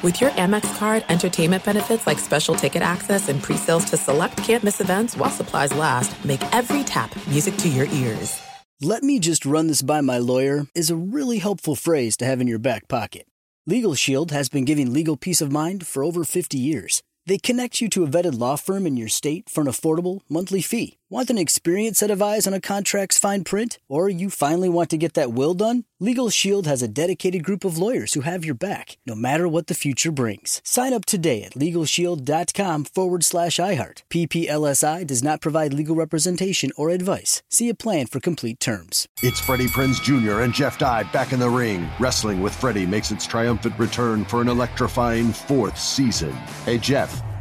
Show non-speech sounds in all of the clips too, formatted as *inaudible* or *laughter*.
With your Amex card, entertainment benefits like special ticket access and pre-sales to select campus events while supplies last, make every tap music to your ears. Let me just run this by my lawyer is a really helpful phrase to have in your back pocket. Legal Shield has been giving legal peace of mind for over 50 years. They connect you to a vetted law firm in your state for an affordable monthly fee. Want an experienced set of eyes on a contract's fine print? Or you finally want to get that will done? Legal Shield has a dedicated group of lawyers who have your back, no matter what the future brings. Sign up today at LegalShield.com forward slash iHeart. PPLSI does not provide legal representation or advice. See a plan for complete terms. It's Freddie Prinze Jr. and Jeff Dye back in the ring. Wrestling with Freddie makes its triumphant return for an electrifying fourth season. Hey, Jeff.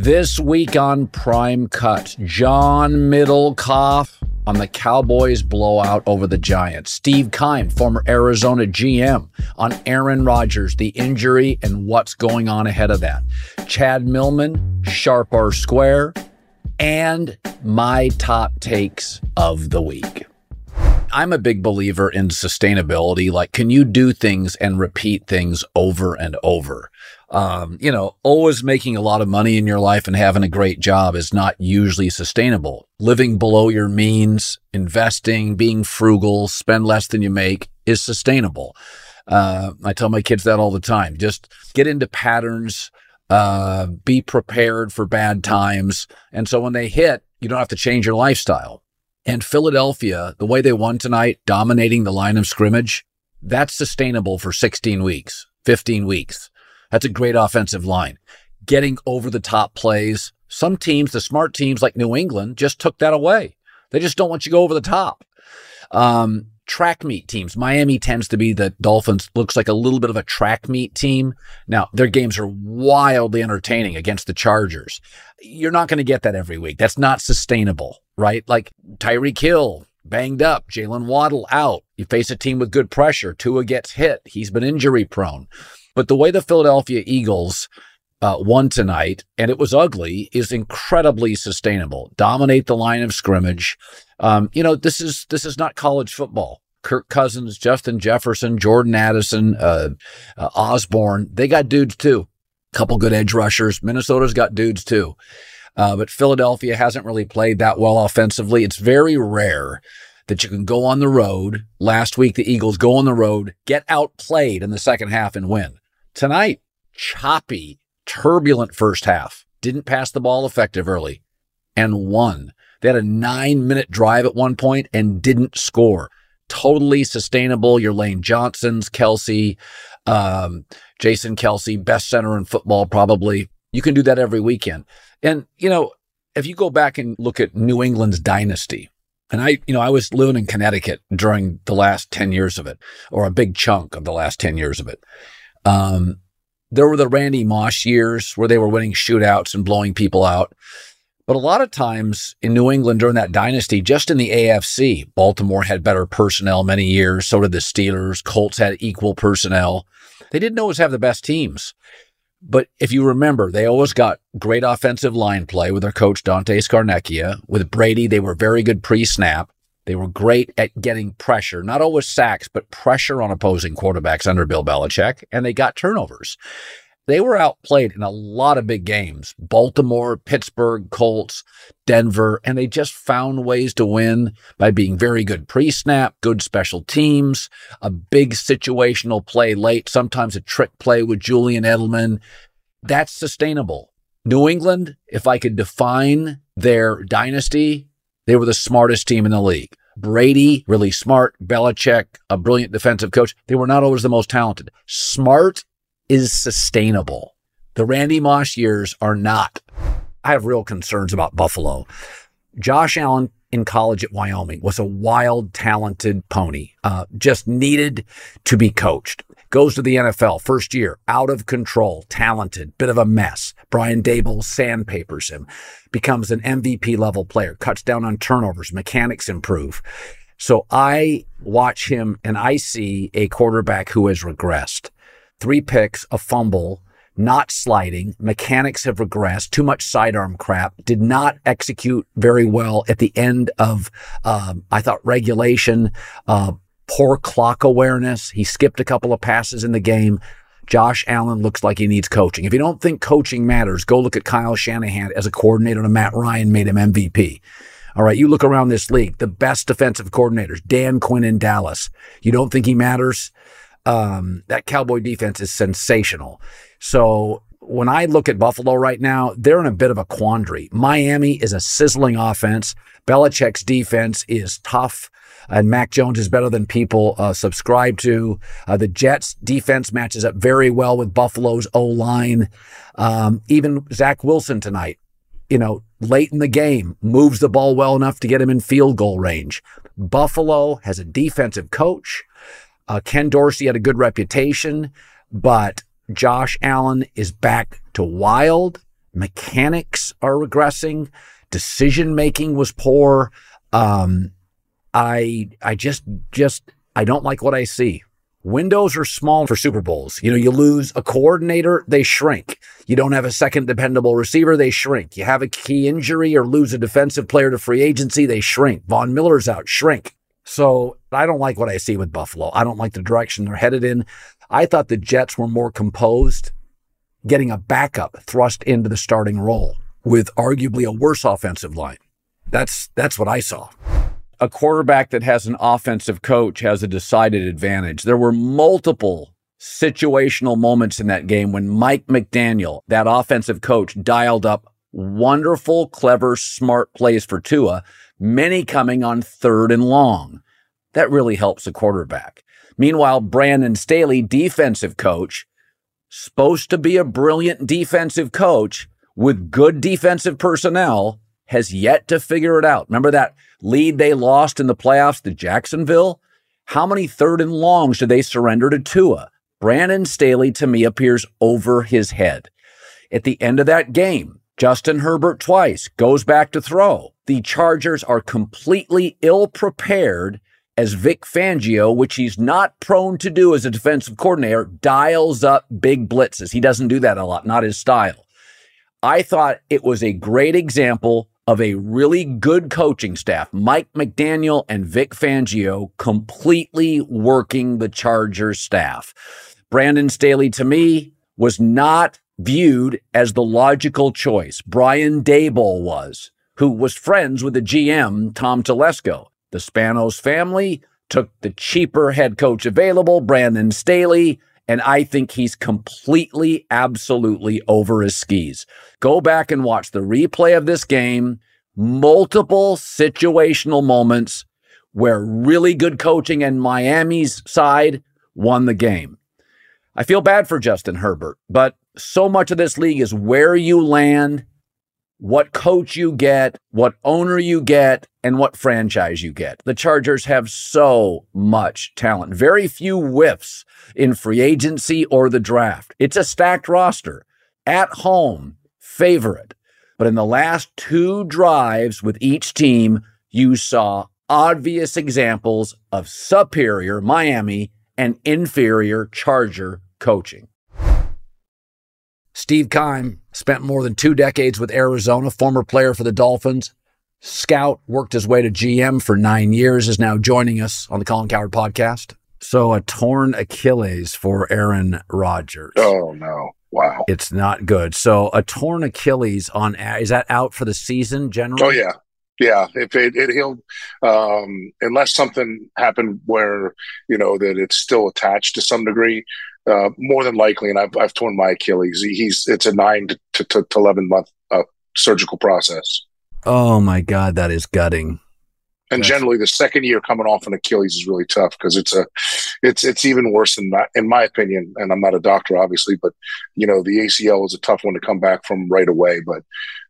This week on Prime Cut, John Middlekauff on the Cowboys blowout over the Giants. Steve Keim, former Arizona GM, on Aaron Rodgers, the injury and what's going on ahead of that. Chad Millman, Sharp or Square, and my top takes of the week. I'm a big believer in sustainability. Like, can you do things and repeat things over and over? um, you know, always making a lot of money in your life and having a great job is not usually sustainable. Living below your means, investing, being frugal, spend less than you make is sustainable. Uh, I tell my kids that all the time. Just get into patterns, uh, be prepared for bad times. And so when they hit, you don't have to change your lifestyle. And Philadelphia, the way they won tonight, dominating the line of scrimmage, that's sustainable for 16 weeks, 15 weeks. That's a great offensive line. Getting over the top plays. Some teams, the smart teams like New England, just took that away. They just don't want you to go over the top. Um, track meet teams. Miami tends to be the Dolphins looks like a little bit of a track meet team. Now, their games are wildly entertaining against the Chargers. You're not going to get that every week. That's not sustainable, right? Like Tyreek Hill banged up, Jaylen Waddle out. You face a team with good pressure. Tua gets hit. He's been injury prone. But the way the Philadelphia Eagles uh, won tonight, and it was ugly, is incredibly sustainable. Dominate the line of scrimmage. Um, you know, this is this is not college football. Kirk Cousins, Justin Jefferson, Jordan Addison, uh, uh, Osborn, they got dudes too. Couple good edge rushers. Minnesota's got dudes too. Uh, but Philadelphia hasn't really played that well offensively. It's very rare that you can go on the road. Last week, the Eagles go on the road, get outplayed in the second half and win. Tonight, choppy, turbulent first half. Didn't pass the ball effective early and won. They had a nine minute drive at one point and didn't score. Totally sustainable. Your Lane Johnsons, Kelce, um, Jason Kelce, best center in football, probably. You can do that every weekend. And, you know, if you go back and look at New England's dynasty, and I, you know, I was living in Connecticut during the last 10 years of it, or a big chunk of the last 10 years of it. Um, there were the Randy Moss years where they were winning shootouts and blowing people out. But a lot of times in New England during that dynasty, just in the AFC, Baltimore had better personnel many years. So did the Steelers. Colts had equal personnel. They didn't always have the best teams. But if you remember, they always got great offensive line play with their coach, Dante Scarnecchia. With Brady, they were very good pre snap. They were great at getting pressure, not always sacks, but pressure on opposing quarterbacks under Bill Belichick, and they got turnovers. They were outplayed in a lot of big games Baltimore, Pittsburgh, Colts, Denver, and they just found ways to win by being very good pre snap, good special teams, a big situational play late, sometimes a trick play with Julian Edelman. That's sustainable. New England, if I could define their dynasty, they were the smartest team in the league. Brady, really smart. Belichick, a brilliant defensive coach. They were not always the most talented. Smart is sustainable. The Randy Moss years are not. I have real concerns about Buffalo. Josh Allen in college at Wyoming was a wild, talented pony, uh, just needed to be coached. Goes to the NFL first year, out of control, talented, bit of a mess. Brian Daboll sandpapers him, becomes an MVP level player, cuts down on turnovers, mechanics improve. So I watch him and I see a quarterback who has regressed. Three picks, a fumble, not sliding. Mechanics have regressed. Too much sidearm crap. Did not execute very well at the end of, um, I thought regulation, uh, poor clock awareness. He skipped a couple of passes in the game. Josh Allen looks like he needs coaching. If you don't think coaching matters, go look at Kyle Shanahan as a coordinator Matt Ryan made him MVP. All right, you look around this league, the best defensive coordinators, Dan Quinn in Dallas. You don't think he matters? Um, that Cowboy defense is sensational. So when I look at Buffalo right now, they're in a bit of a quandary. Miami is a sizzling offense. Belichick's defense is tough, and Mac Jones is better than people uh, subscribe to. Uh, the Jets' defense matches up very well with Buffalo's O line. Um, even Zach Wilson tonight, you know, late in the game, moves the ball well enough to get him in field goal range. Buffalo has a defensive coach. Uh, Ken Dorsey had a good reputation, but Josh Allen is back to wild. Mechanics are regressing. Decision making was poor. Um, I I just just I don't like what I see. Windows are small for Super Bowls. You know, you lose a coordinator, they shrink. You don't have a second dependable receiver, they shrink. You have a key injury or lose a defensive player to free agency, they shrink. Von Miller's out, shrink. So I don't like what I see with Buffalo. I don't like the direction they're headed in. I thought the Jets were more composed, getting a backup thrust into the starting role with arguably a worse offensive line. That's that's what I saw. A quarterback that has an offensive coach has a decided advantage. There were multiple situational moments in that game when Mike McDaniel, that offensive coach, dialed up wonderful, clever, smart plays for Tua, many coming on third and long. That really helps a quarterback. Meanwhile, Brandon Staley, defensive coach, supposed to be a brilliant defensive coach with good defensive personnel, has yet to figure it out. Remember that lead they lost in the playoffs to Jacksonville? How many third and longs did they surrender to Tua? Brandon Staley, to me, appears over his head. At the end of that game, Justin Herbert twice goes back to throw. The Chargers are completely ill prepared as Vic Fangio, which he's not prone to do as a defensive coordinator, dials up big blitzes. He doesn't do that a lot, not his style. I thought it was a great example of a really good coaching staff, Mike McDaniel and Vic Fangio, completely working the Chargers staff. Brandon Staley, to me, was not viewed as the logical choice. Brian Daboll was, who was friends with the GM, Tom Telesco. The Spanos family took the cheaper head coach available, Brandon Staley, and I think he's completely, absolutely over his skis. Go back and watch the replay of this game. Multiple situational moments where really good coaching and Miami's side won the game. I feel bad for Justin Herbert, but so much of this league is where you land what coach you get, what owner you get, and what franchise you get. The Chargers have so much talent, very few whiffs in free agency or the draft. It's a stacked roster. At home, favorite. But in the last two drives with each team, you saw obvious examples of superior Miami and inferior Charger coaching. Steve Keim spent more than two decades with Arizona, former player for the Dolphins. Scout worked his way to GM for nine years, is now joining us on the Colin Cowherd podcast. So a torn Achilles for Aaron Rodgers. Oh no. Wow. It's not good. So a torn Achilles on is that out for the season generally? Oh yeah. Yeah, if it, it he'll um, unless something happened where you know that it's still attached to some degree, uh, more than likely, and I've, I've torn my Achilles. He's it's a nine to, to, to eleven month uh, surgical process. Oh my god, that is gutting. And That's... generally, the second year coming off an Achilles is really tough because it's a, it's it's even worse than that, in my opinion. And I'm not a doctor, obviously, but you know the ACL is a tough one to come back from right away. But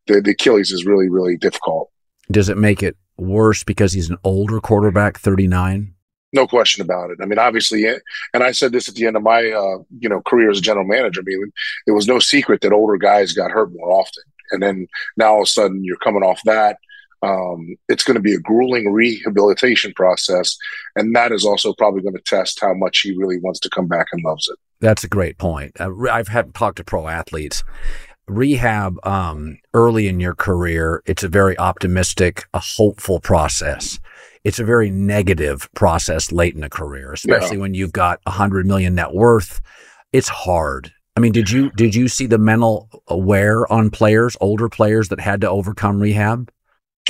the, the Achilles is really really difficult. Does it make it worse because he's an older quarterback, 39? No question about it. I mean, obviously, and I said this at the end of my uh, you know career as a general manager. I mean, it was no secret that older guys got hurt more often, and then now all of a sudden you're coming off that. Um, it's going to be a grueling rehabilitation process, and that is also probably going to test how much he really wants to come back and loves it. That's a great point. Uh, I've had talked to pro athletes. Rehab um, early in your career, it's a very optimistic, a hopeful process it's a very negative process late in a career, especially yeah. when you've got a hundred million net worth. It's hard. I mean, did you did you see the mental wear on players, older players that had to overcome rehab?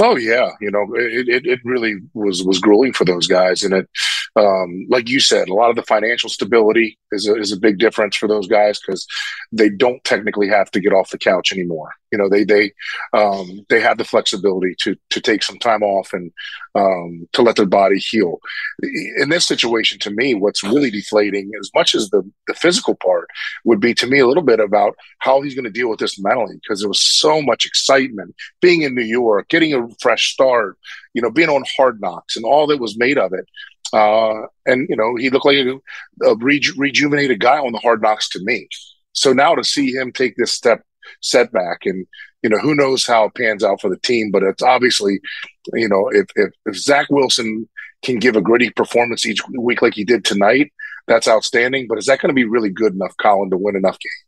Oh yeah, you know, it, it, it really was was grueling for those guys, and it, um, like you said, a lot of the financial stability is a, is a big difference for those guys because they don't technically have to get off the couch anymore. You know, they they um, they have the flexibility to to take some time off and um, to let their body heal. In this situation, to me, what's really deflating, as much as the the physical part, would be to me a little bit about how he's going to deal with this mentally because there was so much excitement being in New York, getting a fresh start, you know, being on Hard Knocks and all that was made of it. Uh, and you know, he looked like a, a reju- rejuvenated guy on the Hard Knocks to me. So now to see him take this step setback and you know who knows how it pans out for the team but it's obviously you know if, if, if zach wilson can give a gritty performance each week like he did tonight that's outstanding. But is that going to be really good enough, Colin, to win enough games?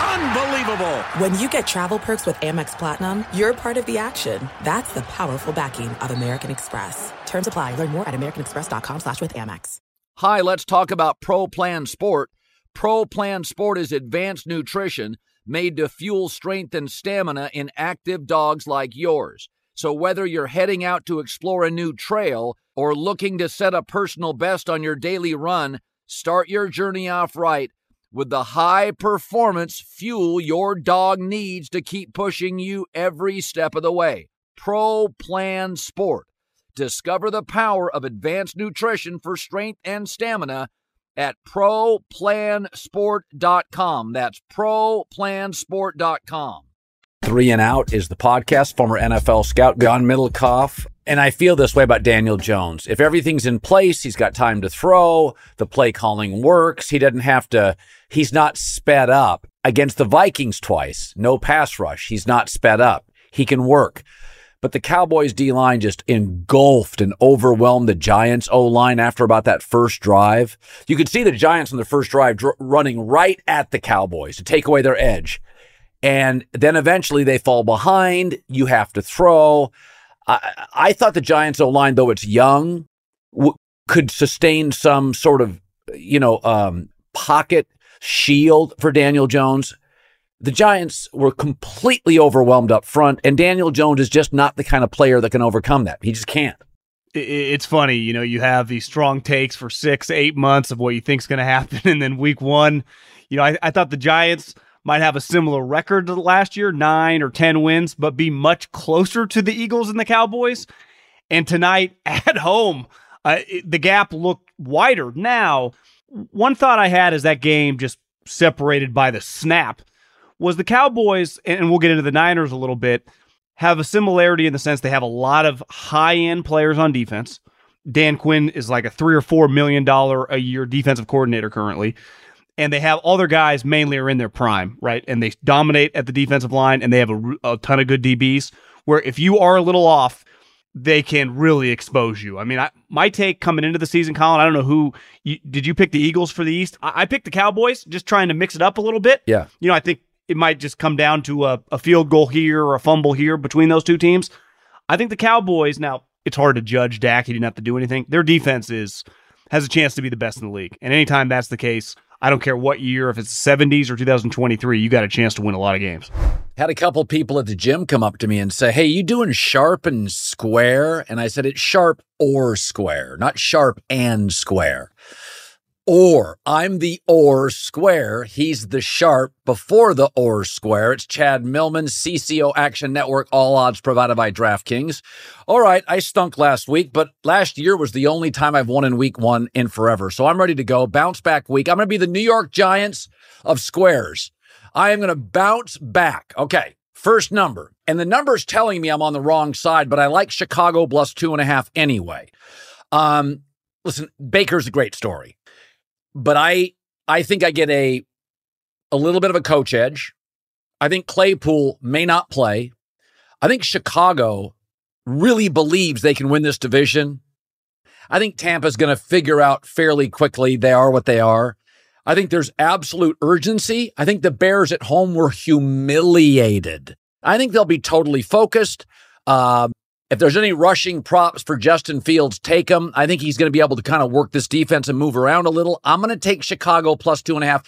Unbelievable. When you get travel perks with Amex Platinum, you're part of the action. That's the powerful backing of American Express. Terms apply. Learn more at americanexpress.com slash with Amex. Hi, let's talk about Pro Plan Sport. Pro Plan Sport is advanced nutrition made to fuel strength and stamina in active dogs like yours. So whether you're heading out to explore a new trail or looking to set a personal best on your daily run, start your journey off right with the high performance fuel your dog needs to keep pushing you every step of the way. Pro Plan Sport. Discover the power of advanced nutrition for strength and stamina at ProPlansport.com. That's ProPlansport.com. Three and Out is the podcast. Former NFL scout John Middlekauff. And I feel this way about Daniel Jones. If everything's in place, he's got time to throw, the play calling works, he doesn't have to, he's not sped up. Against the Vikings twice, no pass rush. He's not sped up. He can work. But the Cowboys D line just engulfed and overwhelmed the Giants O line after about that first drive. You could see the Giants on the first drive dr- running right at the Cowboys to take away their edge. And then eventually they fall behind. You have to throw. I, I thought the Giants O line, though it's young, w- could sustain some sort of, you know, um, pocket shield for Daniel Jones. The Giants were completely overwhelmed up front, and Daniel Jones is just not the kind of player that can overcome that. He just can't. It's funny, you know, you have these strong takes for six, eight months of what you think is going to happen, *laughs* and then week one, you know, I, I thought the Giants might have a similar record to last year, nine or 10 wins, but be much closer to the Eagles and the Cowboys. And tonight *laughs* at home, uh, it, the gap looked wider. Now, one thought I had is that game just separated by the snap was the Cowboys, and we'll get into the Niners a little bit, have a similarity in the sense they have a lot of high end players on defense. Dan Quinn is like a three or four million dollar a year defensive coordinator currently and they have all their guys mainly are in their prime, right? And they dominate at the defensive line, and they have a, a ton of good DBs. Where if you are a little off, they can really expose you. I mean, I, my take coming into the season, Colin, I don't know who you, did you pick the Eagles for the East? I, I, picked the Cowboys, just trying to mix it up a little bit. Yeah. You know, I think it might just come down to a, a field goal here or a fumble here between those two teams. I think the Cowboys, now it's hard to judge Dak. He didn't have to do anything. Their defense is has a chance to be the best in the league. And anytime that's the case, I don't care what year, if it's 70s or 2023, you got a chance to win a lot of games. Had a couple people at the gym come up to me and say, Hey, you doing sharp and square? And I said, It's sharp or square, not sharp and square or. I'm the or square. He's the sharp before the or square. It's Chad Millman, CCO Action Network, all odds provided by DraftKings. All right, I stunk last week, but last year was the only time I've won in week one in forever. So I'm ready to go. Bounce back week. I'm going to be the New York Giants of squares. I am going to bounce back. Okay. First number. And the number's telling me I'm on the wrong side, but I like Chicago plus two and a half anyway. Um, listen, Baker's a great story but I I think I get a a little bit of a coach edge. I think Claypool may not play. I think Chicago really believes they can win this division. I think Tampa's going to figure out fairly quickly they are what they are. I think there's absolute urgency. I think the Bears at home were humiliated. I think they'll be totally focused. Um, if there's any rushing props for Justin Fields, take them. I think he's going to be able to kind of work this defense and move around a little. I'm going to take Chicago plus two and a half.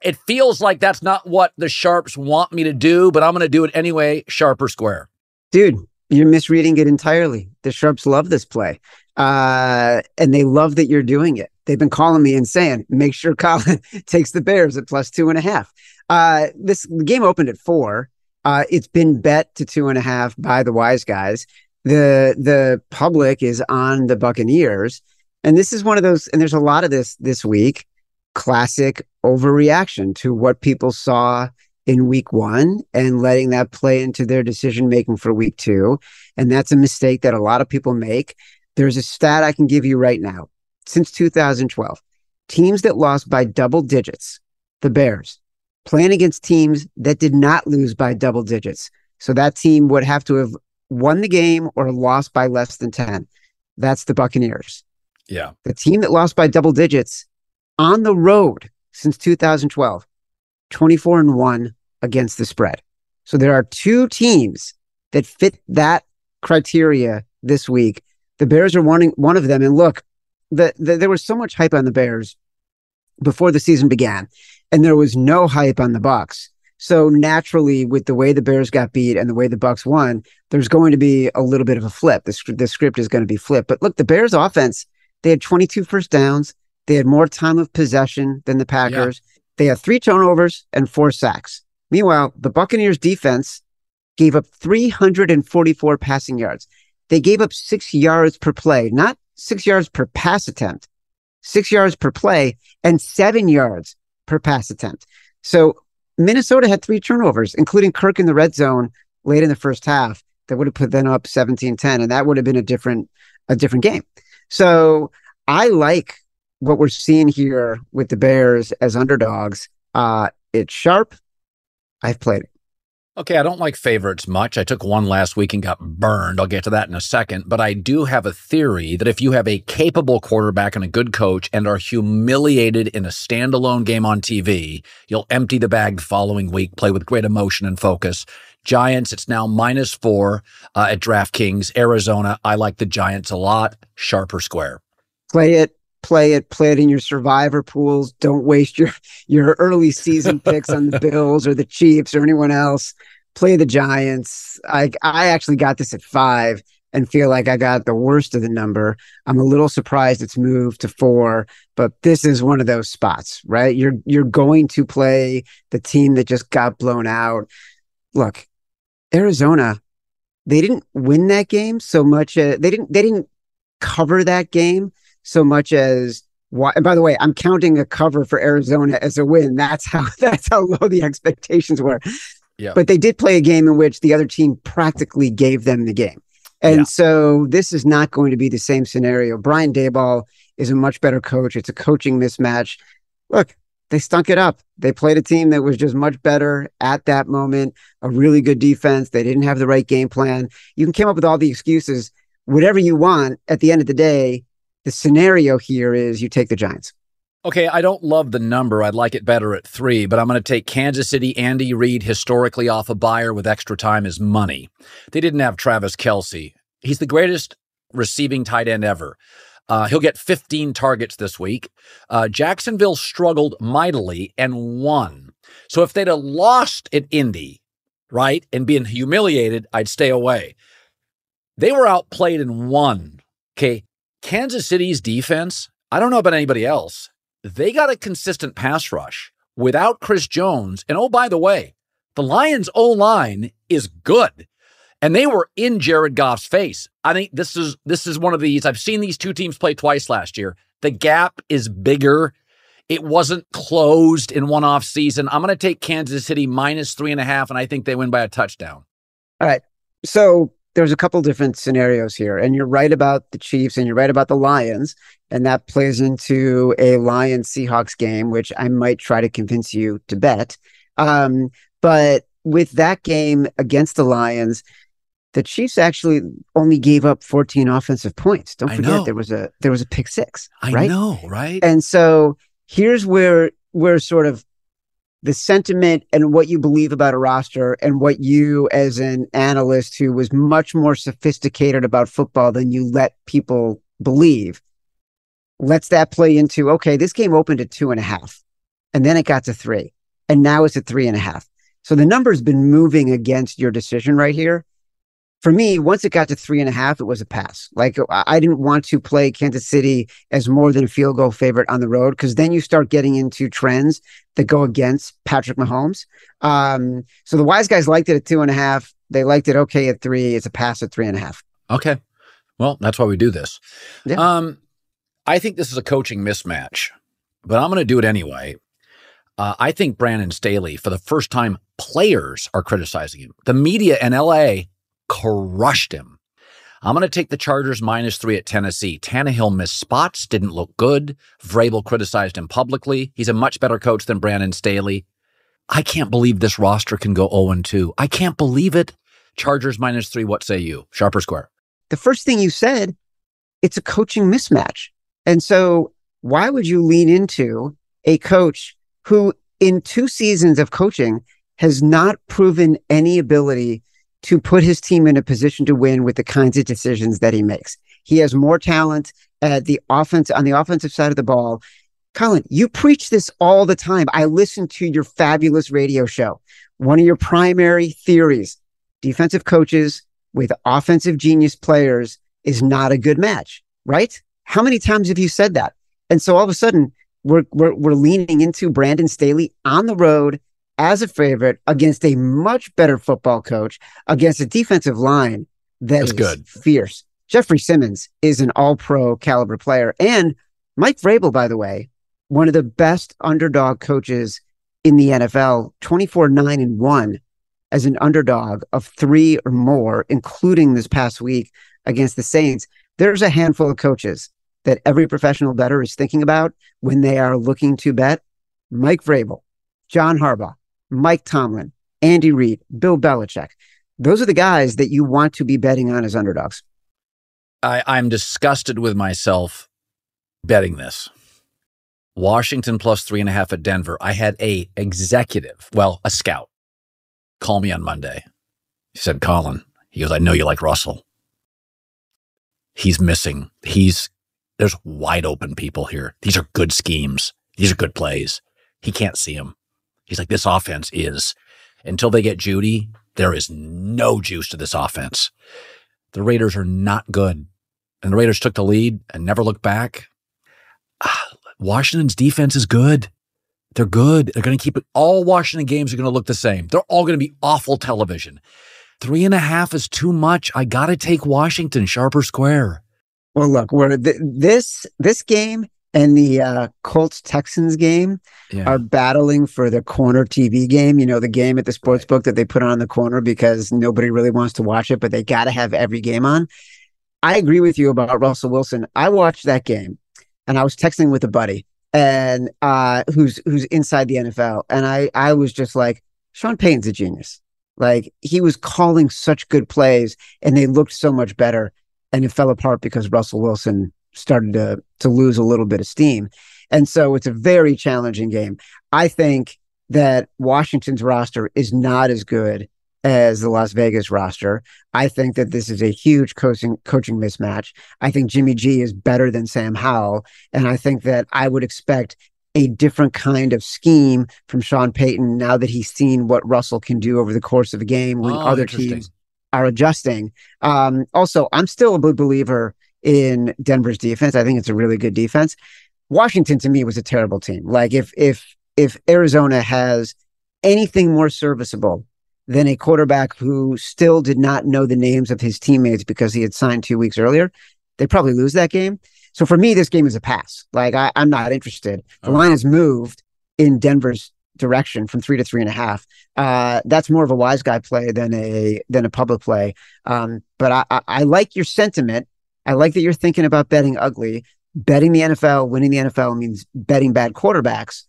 It feels like that's not what the Sharps want me to do, but I'm going to do it anyway, sharp or square. Dude, you're misreading it entirely. The Sharps love this play. Uh, and they love that you're doing it. They've been calling me and saying, make sure Colin *laughs* takes the Bears at plus two and a half. Uh, this game opened at four. Uh, it's been bet to two and a half by the wise guys the the public is on the Buccaneers. And this is one of those, and there's a lot of this this week, classic overreaction to what people saw in week one and letting that play into their decision making for week two. And that's a mistake that a lot of people make. There's a stat I can give you right now. Since 2012, teams that lost by double digits, the Bears, playing against teams that did not lose by double digits. So that team would have to have won the game or lost by less than 10. That's the Buccaneers. Yeah. The team that lost by double digits on the road since 2012, 24 and 1 against the spread. So there are two teams that fit that criteria this week. The Bears are one, one of them. And look, the, the, there was so much hype on the Bears before the season began, and there was no hype on the Bucs. So naturally, with the way the Bears got beat and the way the Bucs won, there's going to be a little bit of a flip. The, the script is going to be flipped. But look, the Bears offense, they had 22 first downs. They had more time of possession than the Packers. Yeah. They had three turnovers and four sacks. Meanwhile, the Buccaneers defense gave up 344 passing yards. They gave up six yards per play, not six yards per pass attempt, six yards per play and seven yards per pass attempt. So Minnesota had three turnovers, including Kirk in the red zone late in the first half. That would have put them up 17-10, and that would have been a different a different game. So I like what we're seeing here with the Bears as underdogs. Uh, it's sharp. I've played it. Okay, I don't like favorites much. I took one last week and got burned. I'll get to that in a second. But I do have a theory that if you have a capable quarterback and a good coach and are humiliated in a standalone game on TV, you'll empty the bag the following week, play with great emotion and focus. Giants, it's now minus four uh, at DraftKings. Arizona, I like the Giants a lot. Sharp or square. Play it play it, play it in your survivor pools. Don't waste your your early season *laughs* picks on the Bills or the Chiefs or anyone else play the Giants. I I actually got this at five and feel like I got the worst of the number. I'm a little surprised it's moved to four, but this is one of those spots, right? You're you're going to play the team that just got blown out. Look, Arizona, they didn't win that game so much. Uh, they didn't they didn't cover that game so much as why, and by the way, I'm counting a cover for Arizona as a win. That's how *laughs* that's how low the expectations were. Yeah. But they did play a game in which the other team practically gave them the game. And yeah. so this is not going to be the same scenario. Brian Daboll is a much better coach. It's a coaching mismatch. Look, they stunk it up. They played a team that was just much better at that moment, a really good defense. They didn't have the right game plan. You can come up with all the excuses. whatever you want, at the end of the day, the scenario here is you take the Giants. Okay, I don't love the number. I'd like it better at three, but I'm going to take Kansas City, Andy Reid, historically off a buyer with extra time as money. They didn't have Travis Kelce. He's the greatest receiving tight end ever. Uh, he'll get 15 targets this week. Uh, Jacksonville struggled mightily and won. So if they'd have lost at Indy, right, and been humiliated, I'd stay away. They were outplayed and won. Okay. Kansas City's defense, I don't know about anybody else. They got a consistent pass rush without Chris Jones. And oh, by the way, the Lions' O line is good and they were in Jared Goff's face. I think this is this is one of these. I've seen these two teams play twice last year. The gap is bigger. It wasn't closed in one off season. I'm going to take Kansas City minus three and a half, and I think they win by a touchdown. All right. So there's a couple different scenarios here, and you're right about the Chiefs, and you're right about the Lions, and that plays into a Lions Seahawks game, which I might try to convince you to bet. Um, but with that game against the Lions, the Chiefs actually only gave up 14 offensive points. Don't forget there was a there was a pick six. I right? know, right? And so here's where we're sort of the sentiment and what you believe about a roster and what you as an analyst who was much more sophisticated about football than you let people believe lets that play into okay this game opened at two and a half and then it got to three and now it's at three and a half. So the number's been moving against your decision right here for me, once it got to three and a half, it was a pass. Like I didn't want to play Kansas City as more than a field goal favorite on the road because then you start getting into trends that go against Patrick Mahomes. Um, so the wise guys liked it at two and a half. They liked it okay at three. It's a pass at three and a half. Okay. Well, that's why we do this. Yeah. Um, I think this is a coaching mismatch, but I'm going to do it anyway. Uh, I think Brandon Staley, for the first time, players are criticizing him. The media in LA crushed him. I'm going to take the Chargers minus three at Tennessee. Tannehill missed spots, didn't look good. Vrabel criticized him publicly. He's a much better coach than Brandon Staley. I can't believe this roster can go 0 2. I can't believe it. Chargers minus three. What say you? Sharp or square? The first thing you said, it's a coaching mismatch. And so why would you lean into a coach who in two seasons of coaching has not proven any ability to put his team in a position to win with the kinds of decisions that he makes. He has more talent at the offense on the offensive side of the ball. Colin, you preach this all the time. I listen to your fabulous radio show. One of your primary theories, defensive coaches with offensive genius players is not a good match, right? How many times have you said that? And so all of a sudden, we're, we're, we're leaning into Brandon Staley on the road as a favorite against a much bettor football coach, against a defensive line that That's is good. fierce. Jeffrey Simmons is an all pro caliber player. And Mike Vrabel, by the way, one of the best underdog coaches in the NFL, 24 9 and 1 as an underdog of three or more, including this past week against the Saints. There's a handful of coaches that every professional better is thinking about when they are looking to bet. Mike Vrabel, John Harbaugh, Mike Tomlin, Andy Reid, Bill Belichick. Those are the guys that you want to be betting on as underdogs. I, I'm disgusted with myself betting this. Washington plus three and a half at Denver. I had a executive, well, a scout, call me on Monday. He said, Colin, he goes, I know you like Russell. He's missing. He's there's wide open people here. These are good schemes. These are good plays. He can't see them. He's like, this offense is until they get Judy, there is no juice to this offense. The Raiders are not good. And the Raiders took the lead and never looked back. Ah, Washington's defense is good. They're good. They're going to keep it. All Washington games are going to look the same. They're all going to be awful television. Three and a half is too much. I got to take Washington, sharp or square. Well, look, we're th- this this game and the uh, Colts Texans game Yeah. are battling for the corner TV game. You know, the game at the sports book that they put on the corner because nobody really wants to watch it, but they got to have every game on. I agree with you about Russell Wilson. I watched that game and I was texting with a buddy and uh who's who's inside the NFL and I I was just like Sean Payton's a genius. Like he was calling such good plays and they looked so much better. and it fell apart because Russell Wilson started to to lose a little bit of steam. And so it's a very challenging game. I think that Washington's roster is not as good as the Las Vegas roster. I think that this is a huge coaching coaching mismatch. I think Jimmy G is better than Sam Howell, and I think that I would expect a different kind of scheme from Sean Payton now that he's seen what Russell can do over the course of a game when Oh, other teams are adjusting. Um, also, I'm still a big believer in Denver's defense. I think it's a really good defense. Washington to me was a terrible team. Like if if if Arizona has anything more serviceable than a quarterback who still did not know the names of his teammates because he had signed two weeks earlier, they probably lose that game. So for me, this game is a pass. Like I, I'm not interested. The line has moved in Denver's direction from three to three and a half. Uh, that's more of a wise guy play than a than a public play. Um, but I, I, I like your sentiment. I like that you're thinking about betting ugly. Betting the NFL, winning the NFL means betting bad quarterbacks.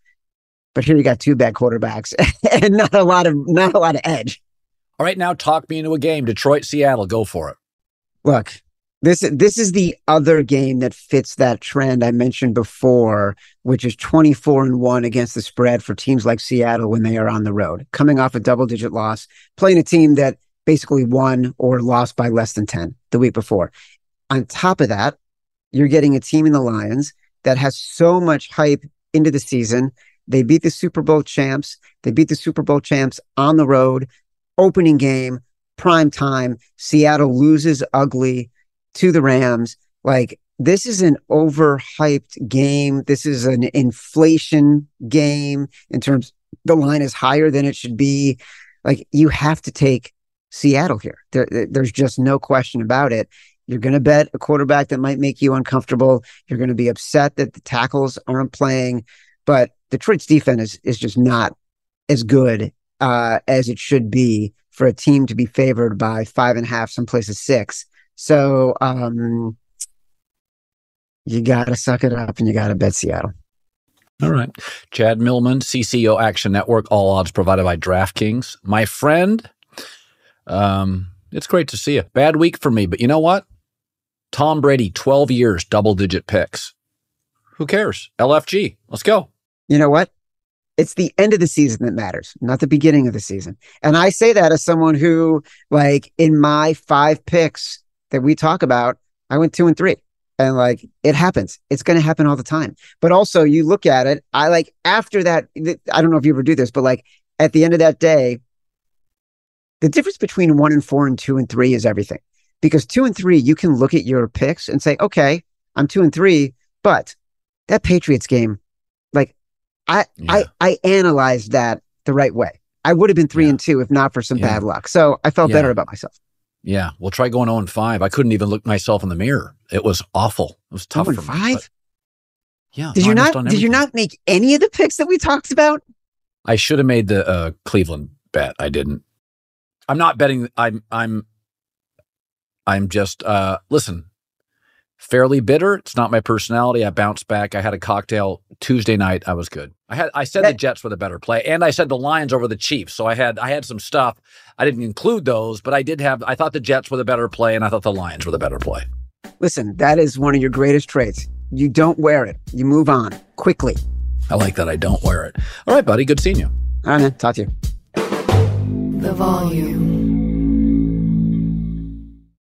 But here you got two bad quarterbacks *laughs* and not a lot of not a lot of edge. All right, now talk me into a game. Detroit, Seattle, go for it. Look, this this is the other game that fits that trend I mentioned before, which is 24 and 1 against the spread for teams like Seattle when they are on the road, coming off a double digit loss, playing a team that basically won or lost by less than 10 the week before. On top of that, you're getting a team in the Lions that has so much hype into the season. They beat the Super Bowl champs. They beat the Super Bowl champs on the road, opening game, prime time. Seattle loses ugly to the Rams. Like this is an overhyped game. This is an inflation game in terms the line is higher than it should be. Like you have to take Seattle here. There, there's just no question about it. You're going to bet a quarterback that might make you uncomfortable. You're going to be upset that the tackles aren't playing, but Detroit's defense is, is just not as good uh, as it should be for a team to be favored by five and a half, some places six. So um, you got to suck it up and you got to bet Seattle. All right. Chad Millman, CCO Action Network, all odds provided by DraftKings. My friend, um, it's great to see you. Bad week for me, but you know what? Tom Brady, 12 years, double digit picks. Who cares? LFG. Let's go. You know what? It's the end of the season that matters, not the beginning of the season. And I say that as someone who, like, in my five picks that we talk about, I went two and three. And like it happens. It's going to happen all the time. But also, you look at it, I like after that, I don't know if you ever do this, but like at the end of that day, the difference between one and four and two and three is everything. Because two and three, you can look at your picks and say, okay, I'm two and three, but that Patriots game, like I I I analyzed that the right way. I would have been three and two if not for some Yeah. bad luck. So I felt Yeah. better about myself. Yeah. We'll try going 0 and 5. I couldn't even look myself in the mirror. It was awful. It was tough 0 for and me. 5? but- Yeah. Did no, you not did you not make any of the picks that we talked about? I should have made the uh, Cleveland bet. I didn't. I'm not betting. I'm. I'm. I'm just. Uh, listen. Fairly bitter. It's not my personality. I bounced back. I had a cocktail Tuesday night. I was good. I had. I said the Jets were the better play, and I said the Lions over the Chiefs. So I had. I had some stuff. I didn't include those, but I did have. I thought the Jets were the better play, and I thought the Lions were the better play. Listen, that is one of your greatest traits. You don't wear it. You move on quickly. I like that. I don't wear it. All right, buddy. Good seeing you. All right, man. Talk to you. The volume.